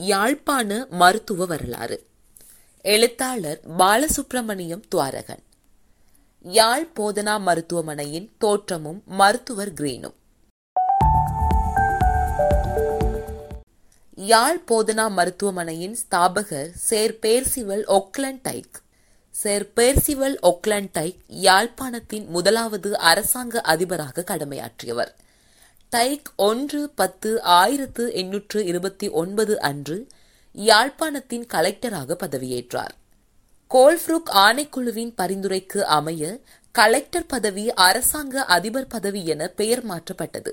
யாழ்ப்பாண மருத்துவ வரலாறு. எழுத்தாளர் பாலசுப்பிரமணியம் துவாரகன். யாழ் போதனா மருத்துவமனையின் தோற்றமும் மருத்துவர் கிரீனும். யாழ் போதனா மருத்துவமனையின் ஸ்தாபகர் சேர் பேர்சிவல் ஒக்லண்ட் டைக் சேர் பேர்சிவல் ஒக்லண்ட் டைக் யாழ்ப்பாணத்தின் முதலாவது அரசாங்க அதிபராக கடமையாற்றியவர். டைக் ஒன்று பத்து ஆயிரத்து எண்ணூற்று இருபத்தி ஒன்பது அன்று யாழ்ப்பாணத்தின் கலெக்டராக பதவியேற்றார். கோல்ஃப்ரூக் ஆணைக்குழுவின் பரிந்துரைக்கு அமைய கலெக்டர் பதவி அரசாங்க அதிபர் பதவி என பெயர் மாற்றப்பட்டது.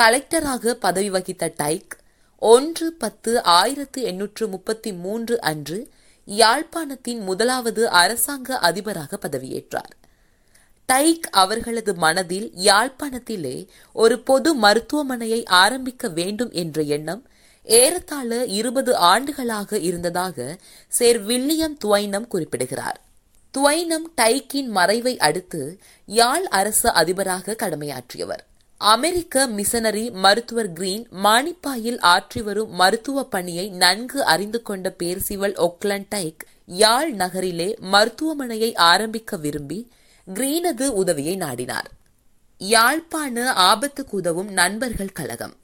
கலெக்டராக பதவி வகித்த டைக் ஒன்று பத்து ஆயிரத்து எண்ணூற்று முப்பத்தி மூன்று அன்று யாழ்ப்பாணத்தின் முதலாவது அரசாங்க அதிபராக பதவியேற்றார். டைக் அவர்களது மனதில் யாழ்ப்பாணத்திலே ஒரு பொது மருத்துவமனையை ஆரம்பிக்க வேண்டும் என்ற எண்ணம் ஏறத்தாழ இருபது ஆண்டுகளாக இருந்ததாக சேர் வில்லியம் துவைனம் குறிப்பிடுகிறார். துவைனம் டைக்கின் மறைவை அடுத்து யாழ் அரசு அதிபராக கடமையாற்றியவர். அமெரிக்க மிஷனரி மருத்துவர் கிரீன் மானிப்பாயில் ஆற்றி வரும் மருத்துவ பணியை நன்கு அறிந்து கொண்ட பேர்சிவல் ஒக்லண்ட் டைக் யாழ் நகரிலே மருத்துவமனையை ஆரம்பிக்க விரும்பி கிரீனது உதவியை நாடினார். யாழ்ப்பாண ஆபத்துக்கு உதவும் நண்பர்கள் கழகம்.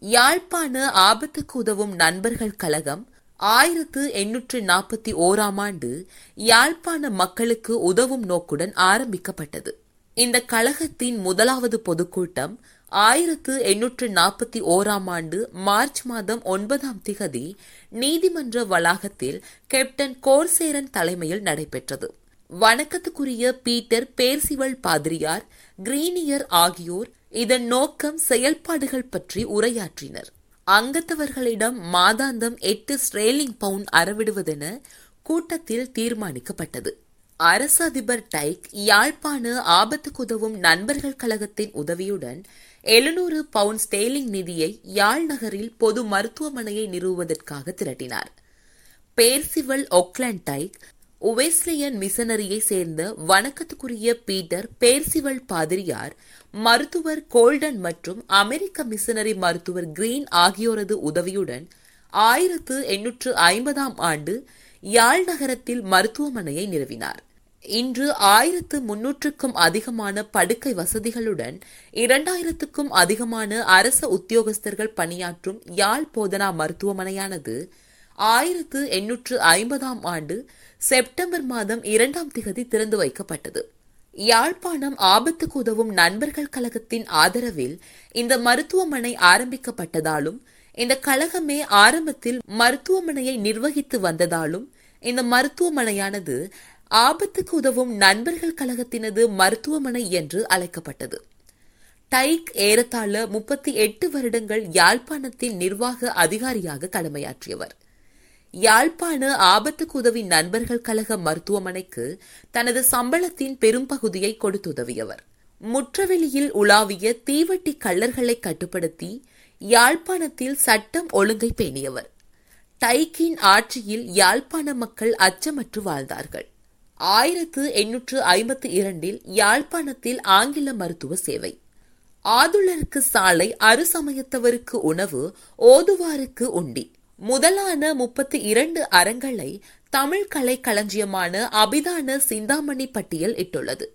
யாழ்ப்பாண ஆபத்துக்கு உதவும் நண்பர்கள் கழகம் ஆயிரத்து எண்ணூற்று நாற்பத்தி ஓராம் ஆண்டு யாழ்ப்பாண மக்களுக்கு உதவும் நோக்குடன் ஆரம்பிக்கப்பட்டது. இந்த கழகத்தின் முதலாவது பொதுக்கூட்டம் ஆயிரத்து எண்ணூற்று நாற்பத்தி ஓராம் ஆண்டு மார்ச் மாதம் ஒன்பதாம் திகதி நீதிமன்ற வளாகத்தில் கேப்டன் கோர்சேரன் தலைமையில் நடைபெற்றது. வணக்கத்துக்குரிய பீட்டர் பேர்சிவல் பாதிரியார் கிரீனியர் ஆகியோர் இதன் நோக்கம் செயல்பாடுகள் பற்றி உரையாற்றினர். அங்கத்தவர்களிடம் மாதாந்தம் எட்டு ஸ்ரேலிங் பவுண்ட் அறவிடுவதென கூட்டத்தில் தீர்மானிக்கப்பட்டது. அரச அதிபர் டைக் யாழ்ப்பாண ஆபத்துக்குதவும் நண்பர்கள் கழகத்தின் உதவியுடன் எழுநூறு பவுண்ட் ஸ்டேலிங் நிதியை யாழ் நகரில் பொது மருத்துவமனையை நிறுவுவதற்காக திரட்டினார். பேர்சிவல் ஒக்லாண்ட் டைக் உவேஸ்லியன் மிஷனரியை சேர்ந்த வணக்கத்துக்குரிய பீட்டர் பேர்சிவல் பாதிரியார் மருத்துவர் கோல்டன் மற்றும் அமெரிக்க மிஷனரி மருத்துவர் கிரீன் ஆகியோரது உதவியுடன் ஆயிரத்து எண்ணூற்று ஐம்பதாம் ஆண்டு யாழ் நகரத்தில் மருத்துவமனையை நிறுவினார். இன்று ஆயிரத்து முன்னூற்றுக்கும் அதிகமான படுக்கை வசதிகளுடன் இரண்டாயிரத்துக்கும் அதிகமான அரச உத்தியோகஸ்தர்கள் பணியாற்றும் யாழ் போதனா மருத்துவமனையானது ஆயிரத்து எண்ணூற்று ஐம்பதாம் ஆண்டு செப்டம்பர் மாதம் இரண்டாம் திகதி திறந்து வைக்கப்பட்டது. யாழ்ப்பாணம் ஆபத்துக்கு உதவும் நண்பர்கள் கழகத்தின் ஆதரவில் இந்த மருத்துவமனை ஆரம்பிக்கப்பட்டதாலும் இந்த கழகமே ஆரம்பத்தில் மருத்துவமனையை நிர்வகித்து வந்ததாலும் இந்த மருத்துவமனையானது ஆபத்துக்கு உதவும் நண்பர்கள் கழகத்தினது மருத்துவமனை என்று அழைக்கப்பட்டது. டைக் ஏறத்தாழ முப்பத்தி எட்டு வருடங்கள் யாழ்ப்பாணத்தின் நிர்வாக அதிகாரியாக கடமையாற்றியவர். யாழ்ப்பாண ஆபத்துக்கு உதவி நண்பர்கள் கழக மருத்துவமனைக்கு தனது சம்பளத்தின் பெரும்பகுதியை கொடுத்துதவியவர். முற்றவெளியில் உலாவிய தீவட்டி கள்ளர்களை கட்டுப்படுத்தி யாழ்ப்பாணத்தில் சட்டம் ஒழுங்கை பேணியவர். டைக்கின் ஆட்சியில் யாழ்ப்பாண மக்கள் அச்சமற்று வாழ்ந்தார்கள். ஆயிரத்து எண்ணூற்று ஐம்பத்தி இரண்டில் யாழ்ப்பாணத்தில் ஆங்கில மருத்துவ சேவை. ஆதுளருக்கு சாலை அருசமயத்தவருக்கு உணவு ஓதுவாருக்கு உண்டி. முதலான முப்பத்தி இரண்டு அறங்களை தமிழ் கலை களஞ்சியமான அபிதான சிந்தாமணி பட்டியல் இட்டுள்ளது.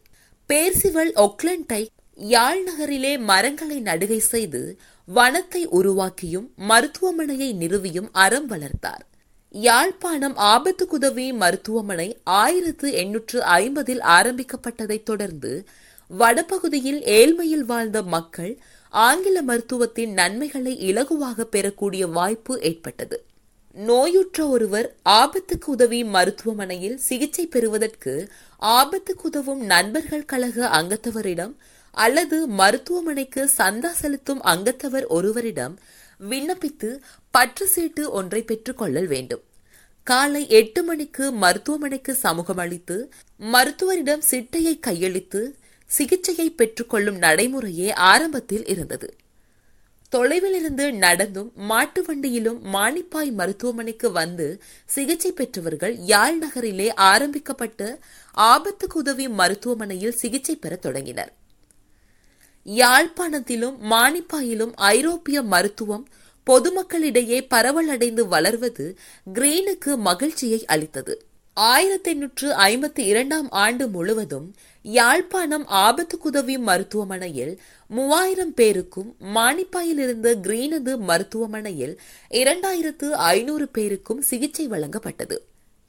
பேர்சிவல் ஒக்லண்டை யாழ் நகரிலே மரங்களை நடுகை செய்து வனத்தை உருவாக்கியும் மருத்துவமனையை நிறுவியும் அறம் வளர்த்தார். யாழ்ப்பாணம் ஆபத்து குதவி மருத்துவமனை ஆயிரத்து எண்ணூற்று ஐம்பதில் ஆரம்பிக்கப்பட்டதைத் தொடர்ந்து வடபகுதியில் ஏழ்மையில் வாழ்ந்த மக்கள் ஆங்கில மருத்துவத்தின் நன்மைகளை இலகுவாக பெறக்கூடிய வாய்ப்பு ஏற்பட்டது. நோயுற்ற ஒருவர் ஆபத்துக்கு உதவி மருத்துவமனையில் சிகிச்சை பெறுவதற்கு ஆபத்துக்கு உதவும் நண்பர்கள் கழக அங்கத்தவரிடம் அல்லது மருத்துவமனைக்கு சந்தா செலுத்தும் அங்கத்தவர் ஒருவரிடம் விண்ணப்பித்து பற்று சீட்டு ஒன்றை பெற்றுக் கொள்ளல் வேண்டும். காலை எட்டு மணிக்கு மருத்துவமனைக்கு சமூகம் அளித்து மருத்துவரிடம் சிட்டையை கையளித்து சிகிச்சையை பெற்றுக்கொள்ளும் நடைமுறையே ஆரம்பத்தில் இருந்தது. தொலைவிலிருந்து நடந்தும் மாட்டு வண்டியிலும் மானிப்பாய் மருத்துவமனைக்கு வந்து சிகிச்சை பெற்றவர்கள் யாழ் நகரிலே ஆரம்பிக்கப்பட்ட ஆபத்துக்கு உதவி மருத்துவமனையில் சிகிச்சை பெற தொடங்கினர். யாழ்ப்பாணத்திலும் மானிப்பாயிலும் ஐரோப்பிய மருத்துவம் பொதுமக்களிடையே பரவலடைந்து வளர்வது கிரீனுக்கு மகிழ்ச்சியை அளித்தது. ஆயிரத்தி எண்ணூற்று ஐம்பத்தி இரண்டாம் ஆண்டு முழுவதும் யாழ்ப்பாணம் ஆபத்துக்குதவி மருத்துவமனையில் மூவாயிரம் பேருக்கும் மானிப்பாயில் இருந்த கிரீனது மருத்துவமனையில் இரண்டாயிரத்து ஐநூறு பேருக்கும் சிகிச்சை வழங்கப்பட்டது.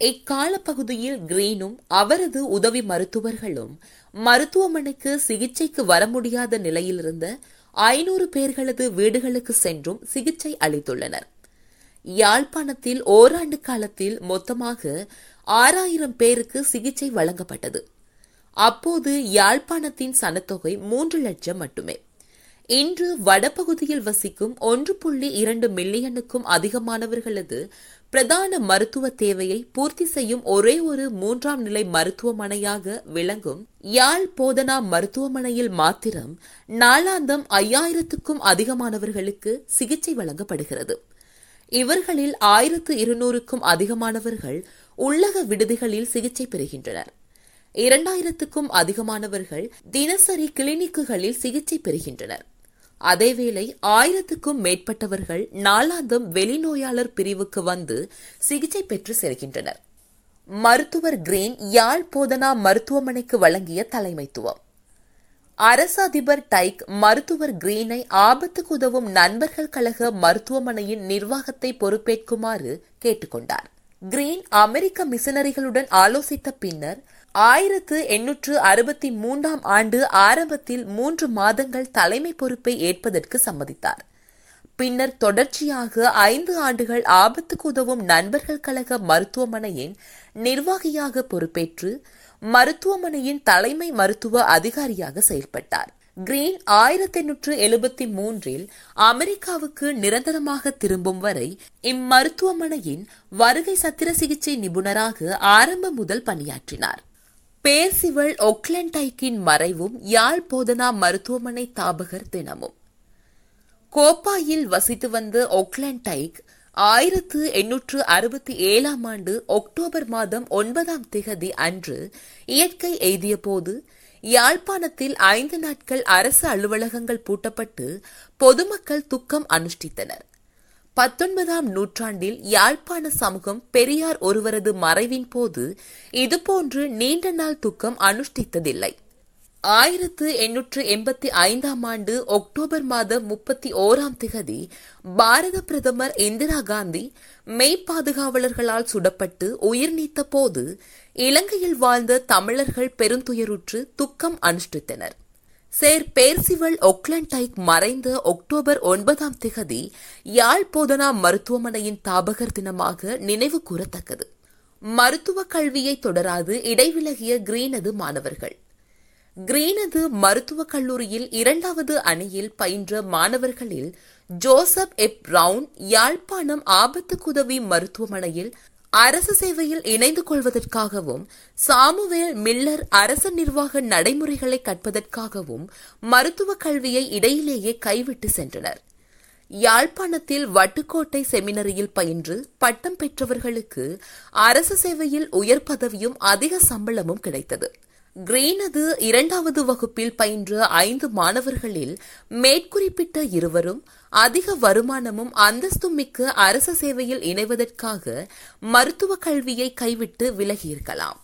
இக்கால பகுதியில் கிரீனும் அவரது உதவி மருத்துவர்களும் மருத்துவமனைக்கு சிகிச்சைக்கு வர முடியாத நிலையிலிருந்த ஐநூறு பேர்களது வீடுகளுக்கு சென்றும் சிகிச்சை அளித்துள்ளனர். யாழ்ப்பாணத்தில் ஓராண்டு காலத்தில் மொத்தமாக ஆறாயிரம் பேருக்கு சிகிச்சை வழங்கப்பட்டது. அப்போது யாழ்ப்பாணத்தின் சனத்தொகை மூன்று லட்சம் மட்டுமே. இன்று வடபகுதியில் வசிக்கும் ஒன்று புள்ளி இரண்டு மில்லியனுக்கும் அதிகமானவர்களது பிரதான மருத்துவ தேவையை பூர்த்தி செய்யும் ஒரே ஒரு மூன்றாம் நிலை மருத்துவமனையாக விளங்கும் யாழ் போதனா மருத்துவமனையில் மாத்திரம் நாளாந்தம் ஐயாயிரத்துக்கும் அதிகமானவர்களுக்கு சிகிச்சை வழங்கப்படுகிறது. இவர்களில் ஆயிரத்து இருநூறுக்கும் அதிகமானவர்கள் உள்ளக விடுதிகளில் சிகிச்சை பெறுகின்றனர். இரண்டாயிரத்துக்கும் அதிகமானவர்கள் தினசரி கிளினிக்குகளில் சிகிச்சை பெறுகின்றனர். அதேவேளை ஆயிரத்துக்கும் மேற்பட்டவர்கள் நாளாந்தம் வெளிநோயாளர் பிரிவுக்கு வந்து சிகிச்சை பெற்று செல்கின்றனர். மருத்துவர் கிரீன் யாழ் போதனா மருத்துவமனைக்கு வழங்கிய தலைமைத்துவம். அரச அதிபர் டைக் மருத்துவர் கிரீனை ஆபத்துக்கு உதவும் நண்பர்கள் கழக மருத்துவமனையின் நிர்வாகத்தை பொறுப்பேற்குமாறு கேட்டுக்கொண்டார். கிரீன் அமெரிக்க மிஷனரிகளுடன் ஆலோசித்த பின்னர் ஆயிரத்து எண்ணூற்று அறுபத்தி மூன்றாம் ஆண்டு ஆரம்பத்தில் மூன்று மாதங்கள் தலைமை பொறுப்பை ஏற்பதற்கு சம்மதித்தார். பின்னர் தொடர்ச்சியாக ஐந்து ஆண்டுகள் ஆபத்துக்கு உதவும் நண்பர்கள் கழக மருத்துவமனையின் நிர்வாகியாக பொறுப்பேற்று மருத்துவமனையின் தலைமை மருத்துவ அதிகாரியாக செயல்பட்டார். கிரீன் ஆயிரத்தி எண்ணூற்று எழுபத்தி மூன்றில் அமெரிக்காவுக்கு நிரந்தரமாக திரும்பும் வரை இம்மருத்துவமனையின் வருகை சத்திர சிகிச்சை நிபுணராக ஆரம்ப முதல் பணியாற்றினார். பேர்சிவள் ஒக்லண்டைக்கின் மறைவும் யாழ் போதனா மருத்துவமனை தாபகர் தினமும். கோப்பாயில் வசித்து வந்த ஒக்லண்டைக் ஆயிரத்து எண்ணூற்று அறுபத்தி ஏழாம் ஆண்டு அக்டோபர் மாதம் ஒன்பதாம் திகதி அன்று இயற்கை எய்திய போது யாழ்ப்பாணத்தில் ஐந்து நாட்கள் அரசு அலுவலகங்கள் பூட்டப்பட்டு பொதுமக்கள் துக்கம் அனுஷ்டித்தனர். பத்தொன்பதாம் நூற்றாண்டில் யாழ்ப்பாண சமூகம் பெரியார் ஒருவரது மறைவின் போது இதுபோன்று நீண்ட நாள் துக்கம் அனுஷ்டித்ததில்லை. ஆயிரத்து எண்ணூற்று எண்பத்தி ஐந்தாம் ஆண்டு அக்டோபர் மாதம் முப்பத்தி ஓராம் திகதி பாரத பிரதமர் இந்திரா காந்தி மெய் பாதுகாவலர்களால் சுடப்பட்டு உயிர் நீத்த போது இலங்கையில் வாழ்ந்த தமிழர்கள் பெருந்துயருற்று துக்கம் அனுஷ்டித்தனர். சேர் பேர்சிவல் ஒக்லண்டைக் மறைந்த அக்டோபர் ஒன்பதாம் திகதி யாழ் போதனா மருத்துவமனையின் தாபகர் தினமாக நினைவு கூறத்தக்கது. மருத்துவ கல்வியை தொடராது இடைவிலகிய கிரீனது மாணவர்கள். கிரீனது மருத்துவக் கல்லூரியில் இரண்டாவது அணியில் பயின்ற மாணவர்களில் ஜோசப் எப். பிரவுன் யாழ்ப்பாணம் ஆபத்துக்குதவி மருத்துவமனையில் அரசு சேவையில் இணைந்து கொள்வதற்காகவும் சாமுவேல் மில்லர் அரசு நிர்வாக நடைமுறைகளை கற்பதற்காகவும் மருத்துவக் கல்வியை இடையிலேயே கைவிட்டு சென்றனர். யாழ்ப்பாணத்தில் வட்டுக்கோட்டை செமினரியில் பயின்று பட்டம் பெற்றவர்களுக்கு அரசு சேவையில் உயர் பதவியும் அதிக சம்பளமும் கிடைத்தது. கிரீனது இரண்டாவது வகுப்பில் பயின்ற ஐந்து மாணவர்களில் மேற்குறிப்பிட்ட இருவரும் அதிக வருமானமும் அந்தஸ்தும் மிக்க அரசு சேவையில் இணைவதற்காக மருத்துவக் கல்வியை கைவிட்டு விலகியிருக்கலாம்